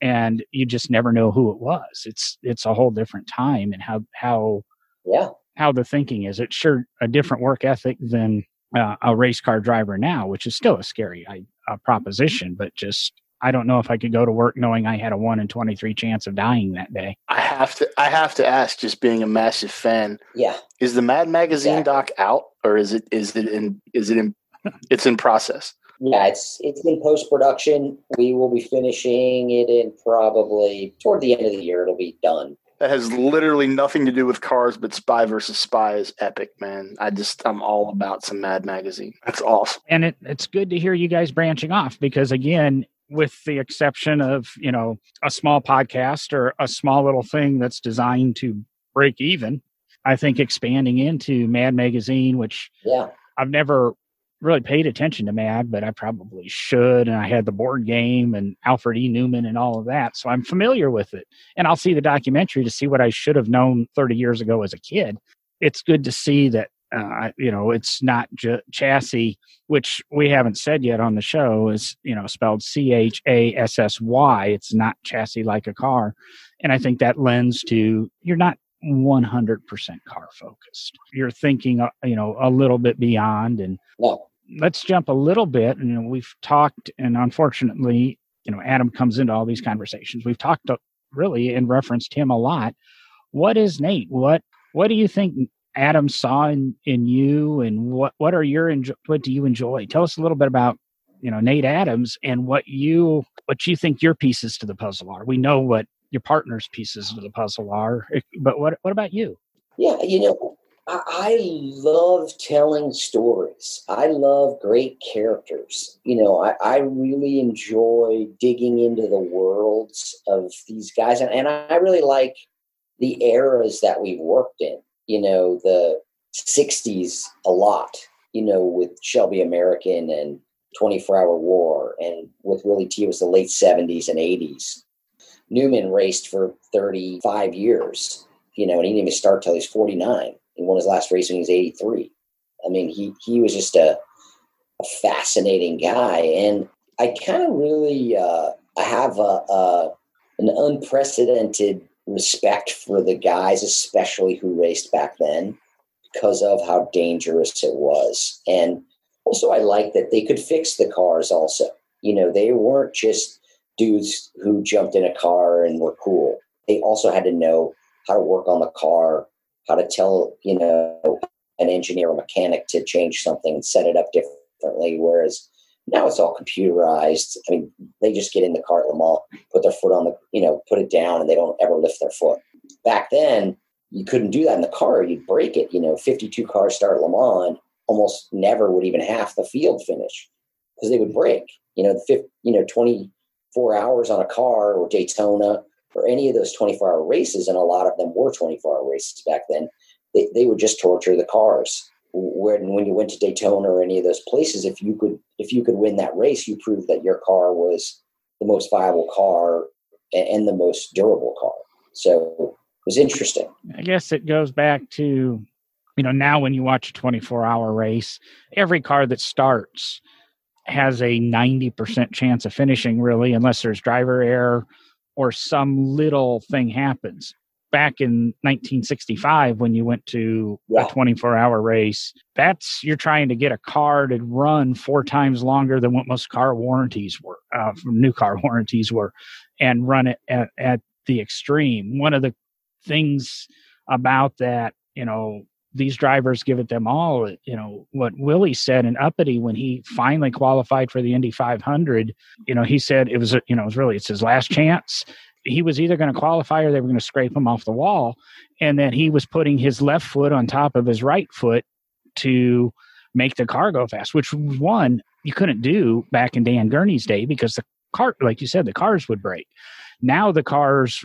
and you just never know who it was. It's it's a whole different time and how how yeah how the thinking is. It's sure a different work ethic than uh, a race car driver now, which is still a scary uh, proposition, but just I don't know if I could go to work knowing I had a one in twenty three chance of dying that day. I have to. I have to ask, just being a massive fan. Yeah. Is the Mad Magazine exactly. doc out, or is it? Is it in? Is it in? it's in process. Yeah, it's it's in post production. We will be finishing it in probably toward the end of the year. It'll be done. That has literally nothing to do with cars, but Spy versus Spy is epic, man. I just I'm all about some Mad Magazine. That's awesome. And it, it's good to hear you guys branching off because again, with the exception of you know a small podcast or a small little thing that's designed to break even, I think expanding into Mad Magazine, which yeah. I've never really paid attention to Mad, but I probably should. And I had the board game and Alfred E. Neuman and all of that. So I'm familiar with it. And I'll see the documentary to see what I should have known 30 years ago as a kid. It's good to see that, uh, you know, it's not just Chassy, which we haven't said yet on the show is, you know, spelled C H A S S Y. It's not chassis like a car. And I think that lends to you're not 100% car focused. You're thinking, uh, you know, a little bit beyond. And let's jump a little bit. You know, we've talked, and unfortunately, you know, Adam comes into all these conversations. We've talked really and referenced him a lot. What is Nate? What What do you think Adam saw in in you, and what what are your what do you enjoy? Tell us a little bit about you know Nate Adams and what you what you think your pieces to the puzzle are. We know what your partner's pieces to the puzzle are. Eh, but what what about you? Yeah, you know, I, I love telling stories. I love great characters. You know, I, I really enjoy digging into the worlds of these guys, and, and I really like the eras that we've worked in. You know, the '60s a lot. You know, with Shelby American and 24 Hour War, and with Willie T, it was the late 70s and 80s Newman raced for 35 years, you know, and he didn't even start till he's 49. He won his last race when he was 83. I mean, he he was just a, a fascinating guy, and I kind of really uh, I have a, a an unprecedented respect for the guys, especially who raced back then, because of how dangerous it was, and also I like that they could fix the cars. Also, you know, they weren't just dudes who jumped in a car and were cool. They also had to know how to work on the car, how to tell, you know, an engineer or mechanic to change something and set it up differently. Whereas now it's all computerized. I mean, they just get in the car at Le Mans, put their foot on the, you know, put it down and they don't ever lift their foot. Back then, you couldn't do that in the car. You'd break it. You know, 52 cars start Le Mans, almost never would even half the field finish because they would break. You know, the 50, you know, 20, four hours on a car or Daytona or any of those 24 hour races, and a lot of them were 24 hour races back then, they, they would just torture the cars. When when you went to Daytona or any of those places, if you could if you could win that race, you proved that your car was the most viable car and the most durable car. So it was interesting. I guess it goes back to you know now when you watch a 24 hour race, every car that starts has a 90% chance of finishing, really, unless there's driver error or some little thing happens. Back in 1965, when you went to yeah. a 24 hour race, that's you're trying to get a car to run four times longer than what most car warranties were, uh, new car warranties were, and run it at, at the extreme. One of the things about that, you know, these drivers give it them all. You know, what Willie said in Uppity when he finally qualified for the Indy 500, you know, he said it was, you know, it was really, it's his last chance. He was either going to qualify or they were going to scrape him off the wall. And that he was putting his left foot on top of his right foot to make the car go fast, which one you couldn't do back in Dan Gurney's day because the car, like you said, the cars would break. Now the cars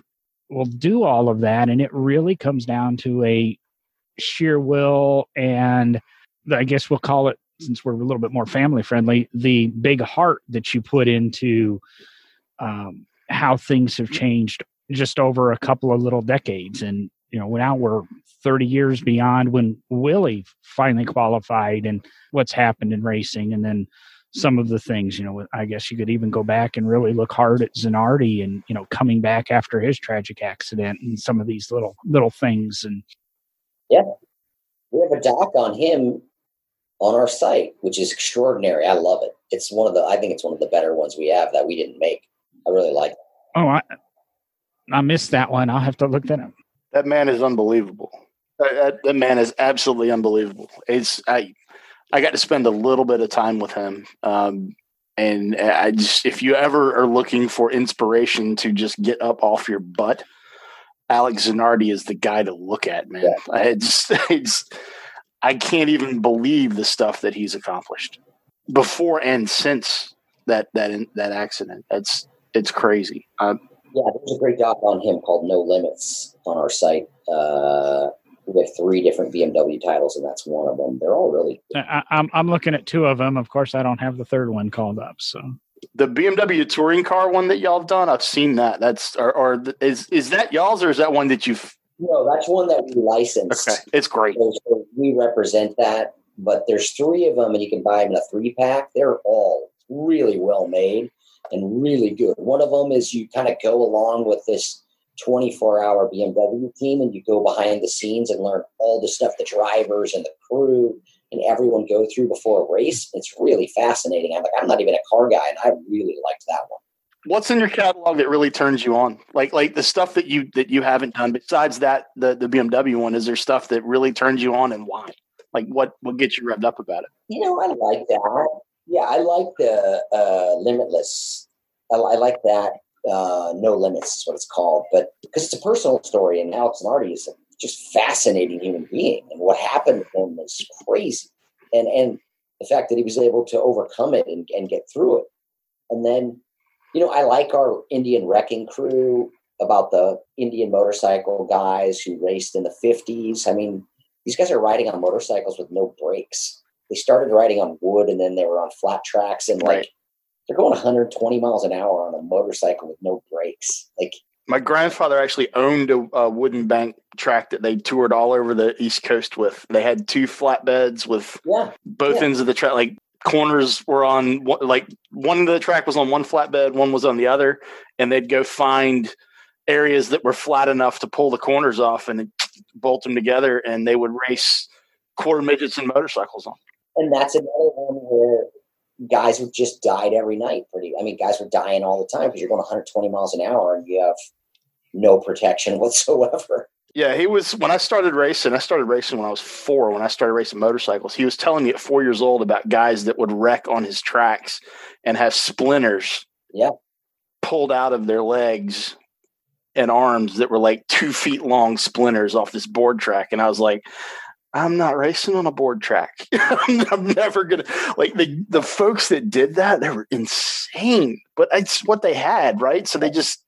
will do all of that. And it really comes down to a sheer will and I guess we'll call it since we're a little bit more family friendly, the big heart that you put into um, how things have changed just over a couple of little decades. And, you know, now we're 30 years beyond when Willie finally qualified and what's happened in racing. And then some of the things, you know, I guess you could even go back and really look hard at Zanardi and, you know, coming back after his tragic accident and some of these little, little things. And yeah, we have a doc on him on our site, which is extraordinary. I love it. It's one of the, I think it's one of the better ones we have that we didn't make. I really like it. Oh, I, I missed that one. I'll have to look that up. That man is unbelievable. That, that man is absolutely unbelievable. It's I, I got to spend a little bit of time with him. Um, and I just, if you ever are looking for inspiration to just get up off your butt, Alex Zanardi is the guy to look at, man. Yeah. It's, it's, I can't even believe the stuff that he's accomplished before and since that that that accident. That's it's crazy. Um, yeah, there's a great doc on him called No Limits on our site. Uh, we have three different BMW titles, and that's one of them. They're all really. I, I'm I'm looking at two of them. Of course, I don't have the third one called up. So the BMW touring car one that y'all have done, I've seen that. That's or, or is is that y'all's or is that one that you've? No, that's one that we licensed. Okay, it's great. So, so we represent that, but there's three of them, and you can buy them in a three pack. They're all really well made and really good. One of them is you kind of go along with this 24 hour BMW team and you go behind the scenes and learn all the stuff the drivers and the crew and everyone go through before a race. It's really fascinating. I'm like, I'm not even a car guy, and I really liked that one. What's in your catalog that really turns you on? Like like the stuff that you that you haven't done besides that the the BMW one. Is there stuff that really turns you on, and why? Like what what gets you revved up about it? You know, I like that. Yeah, I like the uh, Limitless. I, I like that. Uh, no Limits is what it's called, but because it's a personal story, and Alex Zanardi is a just fascinating human being, and what happened to him is crazy. And and the fact that he was able to overcome it and, and get through it, and then you know, I like our Indian wrecking crew about the Indian motorcycle guys who raced in the 50s. I mean, these guys are riding on motorcycles with no brakes they started riding on wood and then they were on flat tracks and like right. they're going 120 miles an hour on a motorcycle with no brakes. Like my grandfather actually owned a, a, wooden bank track that they toured all over the East Coast with. They had two flatbeds with yeah. both yeah. ends of the track. Like corners were on like one of the track was on one flatbed, one was on the other, and they'd go find areas that were flat enough to pull the corners off and bolt them together, and they would race quarter midgets and motorcycles on and that's another one where guys have just died every night. Pretty, I mean, guys were dying all the time because you're going 120 miles an hour and you have no protection whatsoever. Yeah, he was when I started racing. I started racing when I was four. When I started racing motorcycles, he was telling me at four years old about guys that would wreck on his tracks and have splinters. Yeah, pulled out of their legs and arms that were like two feet long splinters off this board track. And I was like, I'm not racing on a board track. I'm never gonna like the the folks that did that. They were insane, but it's what they had, right? So they just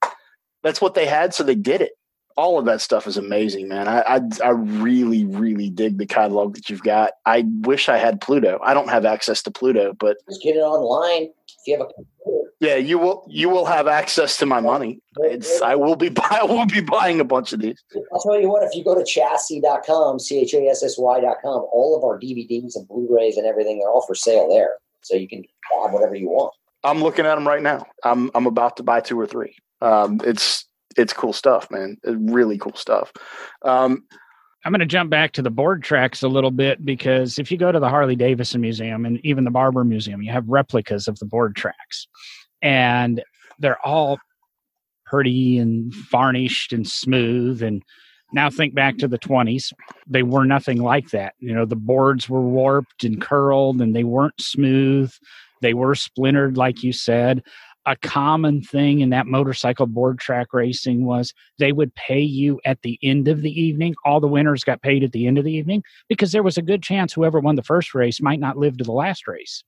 that's what they had, so they did it. All of that stuff is amazing, man. I I, I really really dig the catalog that you've got. I wish I had Pluto. I don't have access to Pluto, but just get it online you have a computer. Yeah, you will. You will have access to my money. It's, I will be. Buy, I will be buying a bunch of these. I'll tell you what. If you go to chassy.com, c h a s s y.com, all of our DVDs and Blu-rays and everything, they're all for sale there. So you can buy whatever you want. I'm looking at them right now. I'm I'm about to buy two or three. Um, it's it's cool stuff, man. It's really cool stuff. Um, I'm going to jump back to the board tracks a little bit because if you go to the Harley Davidson Museum and even the Barber Museum, you have replicas of the board tracks, and they're all pretty and varnished and smooth. And now think back to the 20s, they were nothing like that. You know, the boards were warped and curled, and they weren't smooth. They were splintered, like you said a common thing in that motorcycle board track racing was they would pay you at the end of the evening. All the winners got paid at the end of the evening because there was a good chance whoever won the first race might not live to the last race.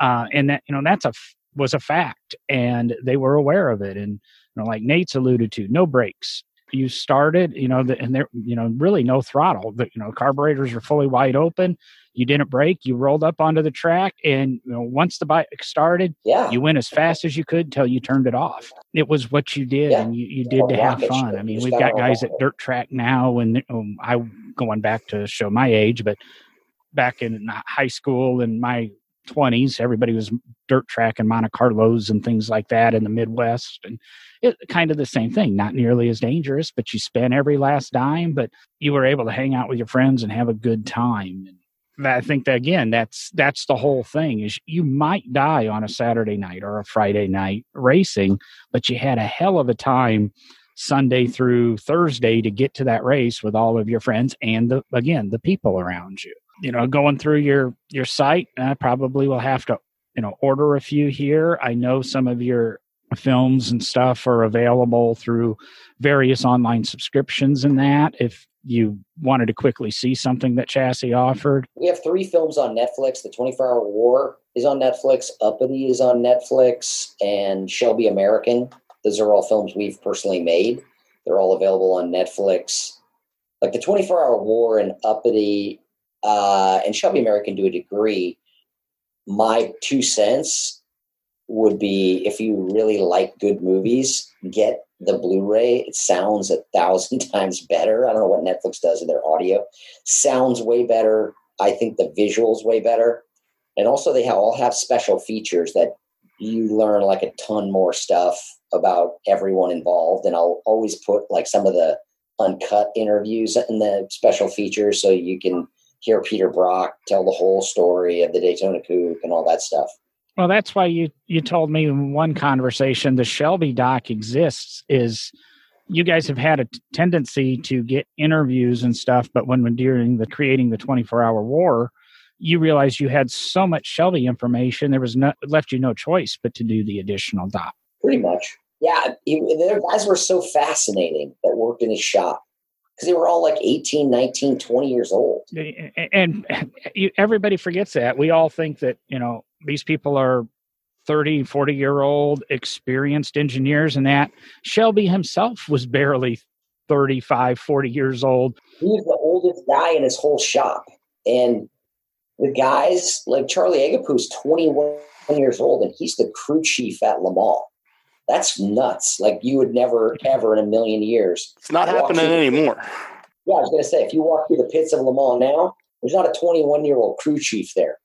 Uh, and that, you know, that's a, was a fact and they were aware of it. And, you know, like Nate's alluded to, no brakes. You started, you know, the, and there, you know, really no throttle. The, you know, carburetors are fully wide open you didn't break. You rolled up onto the track, and you know, once the bike started, yeah, you went as fast as you could until you turned it off. It was what you did, yeah. and you, you did to have fun. I mean, we've got guys at dirt track now, and um, I going back to show my age, but back in high school and my 20s everybody was dirt track and monte carlos and things like that in the midwest and it kind of the same thing not nearly as dangerous but you spent every last dime but you were able to hang out with your friends and have a good time and i think that again that's that's the whole thing is you might die on a saturday night or a friday night racing but you had a hell of a time sunday through thursday to get to that race with all of your friends and the again the people around you. You know going through your your site i probably will have to you know order a few here. I know some of your films and stuff are available through various online subscriptions and that if you wanted to quickly see something that Chassy offered. We have three films on netflix. The 24 hour war is on netflix. Uppity is on netflix. And shelby american. Those are all films we've personally made. They're all available on netflix. Like the 24 hour war and uppity uh, and shelby american to a degree my two cents would be if you really like good movies, get the Blu-ray. It sounds a thousand times better. I don't know what Netflix does in their audio. Sounds way better. I think the visuals way better. And also they all have special features that you learn like a ton more stuff about everyone involved. And I'll always put like some of the uncut interviews in the special features so you can hear Peter Brock tell the whole story of the Daytona Coupe and all that stuff. Well, that's why you you told me in one conversation the Shelby doc exists is you guys have had a t- tendency to get interviews and stuff, but when, when during the creating the 24 hour war, you realized you had so much Shelby information, there was no left you no choice but to do the additional doc. Pretty much. Yeah. The guys were so fascinating that worked in his shop because they were all like 18, 19, 20 years old. And, uh, and everybody forgets that. We all think that, you know, these people are 30, 40 year old experienced engineers and that. Shelby himself was barely 35, 40 years old. He was the oldest guy in his whole shop. And the guys like Charlie Agapiou's 21 years old and he's the crew chief at Le Mans. That's nuts. Like you would never, ever in a million years. It's not happening anymore. Yeah, I was going to say, if you walk through the pits of Le Mans now, there's not a 21 year old crew chief there.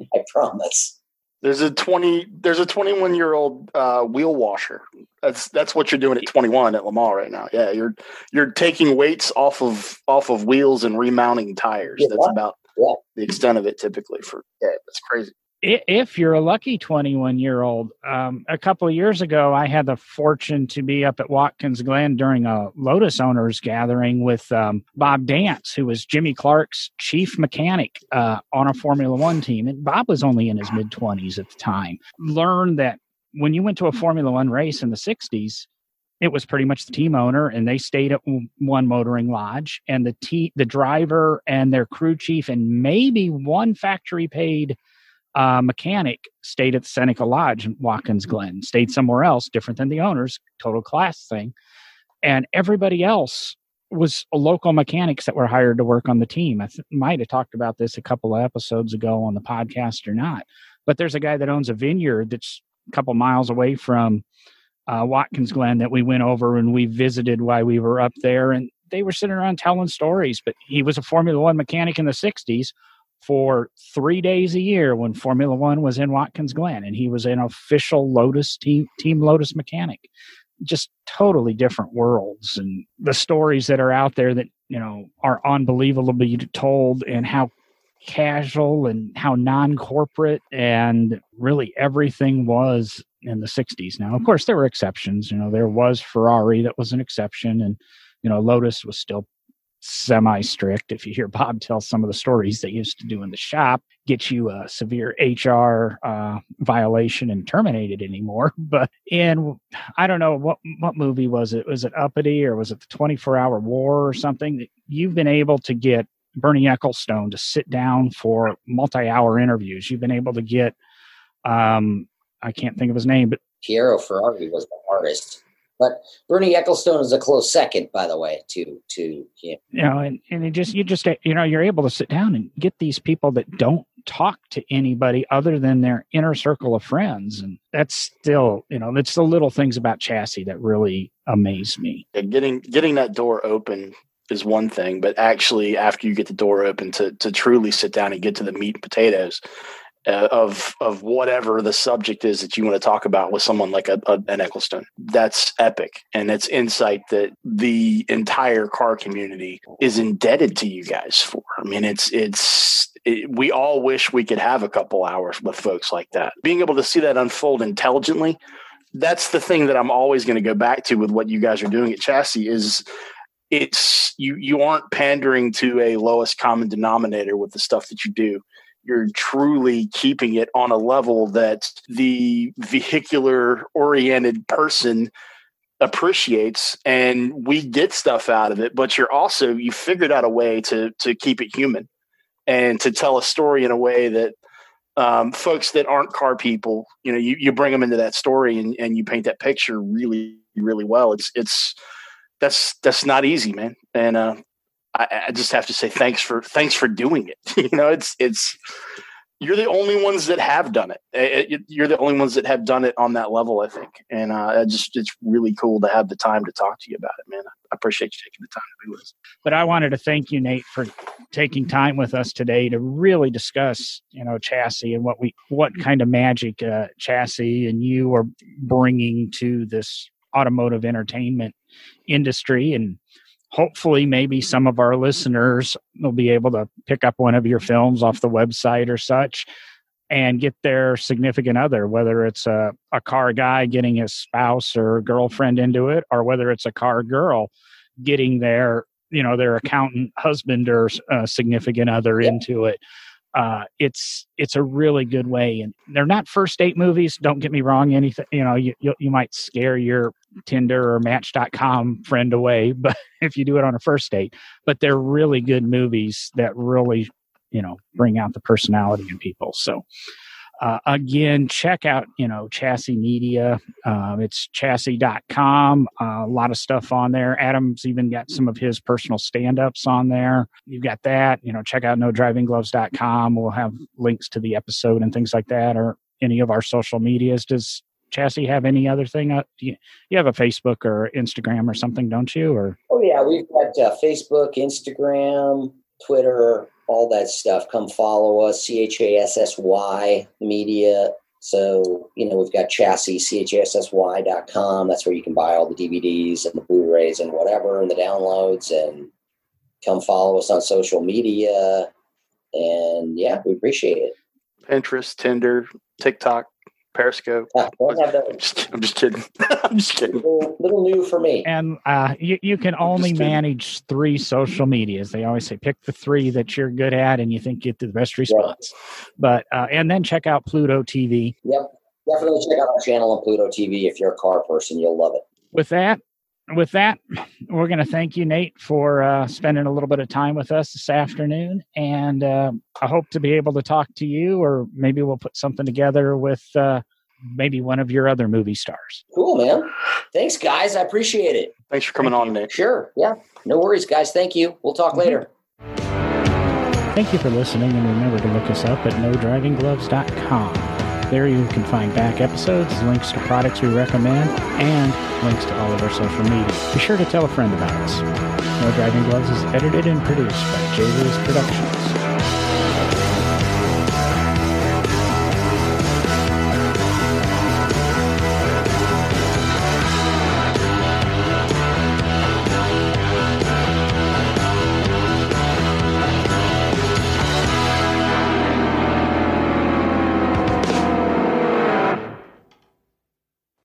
I promise. There's a twenty. There's a 21 year old uh, wheel washer. That's that's what you're doing at 21 at Le Mans right now. Yeah, you're you're taking weights off of off of wheels and remounting tires. Yeah, that's about yeah. the extent of it typically. For yeah, that's crazy if you're a lucky 21 year old. Um, a couple of years ago, I had the fortune to be up at Watkins Glen during a Lotus owners gathering with um, Bob Dance, who was Jimmy Clark's chief mechanic uh, on a Formula One team. And Bob was only in his mid 20s at the time. Learned that when you went to a Formula One race in the 60s, it was pretty much the team owner and they stayed at one motoring lodge and the the driver and their crew chief and maybe one factory paid uh, mechanic stayed at the Seneca Lodge in Watkins Glen, stayed somewhere else, different than the owners, total class thing. And everybody else was local mechanics that were hired to work on the team. I th- might have talked about this a couple of episodes ago on the podcast or not. But there's a guy that owns a vineyard that's a couple miles away from uh, Watkins Glen that we went over and we visited while we were up there. And they were sitting around telling stories. But he was a Formula One mechanic in the 60s for three days a year when Formula One was in Watkins Glen, and he was an official Lotus team, Team Lotus mechanic. Just totally different worlds, and the stories that are out there that you know are unbelievably told, and how casual and how non-corporate and really everything was in the 60s now of mm-hmm. course there were exceptions. You know there was ferrari that was an exception and you know lotus was still semi strict. If you hear Bob tell some of the stories they used to do in the shop, get you a severe HR uh, violation and terminated anymore. But in I don't know what what movie was it? Was it Uppity or was it the Twenty Four Hour War or something? You've been able to get Bernie Ecclestone to sit down for multi hour interviews. You've been able to get um, I can't think of his name, but Piero Ferrari was the artist. But Bernie Ecclestone is a close second, by the way, to to him. You know, and and it just you just you know you're able to sit down and get these people that don't talk to anybody other than their inner circle of friends, and that's still you know it's the little things about Chassy that really amaze me. Yeah, getting getting that door open is one thing, but actually after you get the door open to to truly sit down and get to the meat and potatoes uh, of of whatever the subject is that you want to talk about with someone like a, a, an Ecclestone. That's epic, and it's insight that the entire car community is indebted to you guys for. I mean, it's it's it, we all wish we could have a couple hours with folks like that. Being able to see that unfold intelligently, that's the thing that I'm always going to go back to with what you guys are doing at Chassy is it's you you aren't pandering to a lowest common denominator with the stuff that you do you're truly keeping it on a level that the vehicular oriented person appreciates and we get stuff out of it but you're also you figured out a way to to keep it human and to tell a story in a way that um, folks that aren't car people you know you, you bring them into that story and, and you paint that picture really really well. It's it's that's that's not easy man. And uh, I, I just have to say thanks for thanks for doing it. you know, it's it's you're the only ones that have done it. it. You're the only ones that have done it on that level, I think. And uh, just it's really cool to have the time to talk to you about it, man. I appreciate you taking the time to do this. But I wanted to thank you, Nate, for taking time with us today to really discuss, you know, Chassy and what we what kind of magic uh, Chassy and you are bringing to this automotive entertainment industry and hopefully maybe some of our listeners will be able to pick up one of your films off the website or such and get their significant other whether it's a, a car guy getting his spouse or girlfriend into it or whether it's a car girl getting their you know their accountant husband or uh, significant other yeah. into it uh, it's it's a really good way and they're not first date movies don't get me wrong anything you know you, you, you might scare your tinder or match.com friend away but if you do it on a first date but they're really good movies that really you know bring out the personality in people so uh, again, check out, you know, Chassy Media. Uh, it's chassy.com. Uh, a lot of stuff on there. Adam's even got some of his personal stand ups on there. You've got that. You know, check out no driving gloves.com. We'll have links to the episode and things like that or any of our social medias. Does Chassy have any other thing? Uh, you, you, have a Facebook or Instagram or something, don't you? Or oh yeah, we've got uh, Facebook, Instagram, Twitter, all that stuff. Come follow us, C H A S S Y Media. So, you know, we've got chassy, com. That's where you can buy all the DVDs and the Blu rays and whatever and the downloads. And come follow us on social media. And yeah, we appreciate it. Pinterest, Tinder, TikTok, Periscope. Uh, I'm, just, I'm just kidding. I'm just kidding. Little, little, new for me. And uh, you, you can only manage three social medias. They always say pick the three that you're good at and you think get the best response. But uh, and then check out Pluto TV. Yep, definitely check out our channel on Pluto TV if you're a car person. You'll love it. With that, with that, we're going to thank you, Nate, for uh, spending a little bit of time with us this afternoon. And uh, I hope to be able to talk to you, or maybe we'll put something together with uh, maybe one of your other movie stars. Cool, man. Thanks, guys. I appreciate it. Thanks for coming thank on, Nate. Sure. Yeah. No worries, guys. Thank you. We'll talk mm-hmm. later. Thank you for listening, and remember to look us up at nodrivinggloves.com. There you can find back episodes, links to products we recommend, and links to all of our social media. Be sure to tell a friend about us. No Driving Gloves is edited and produced by J. Lewis Productions.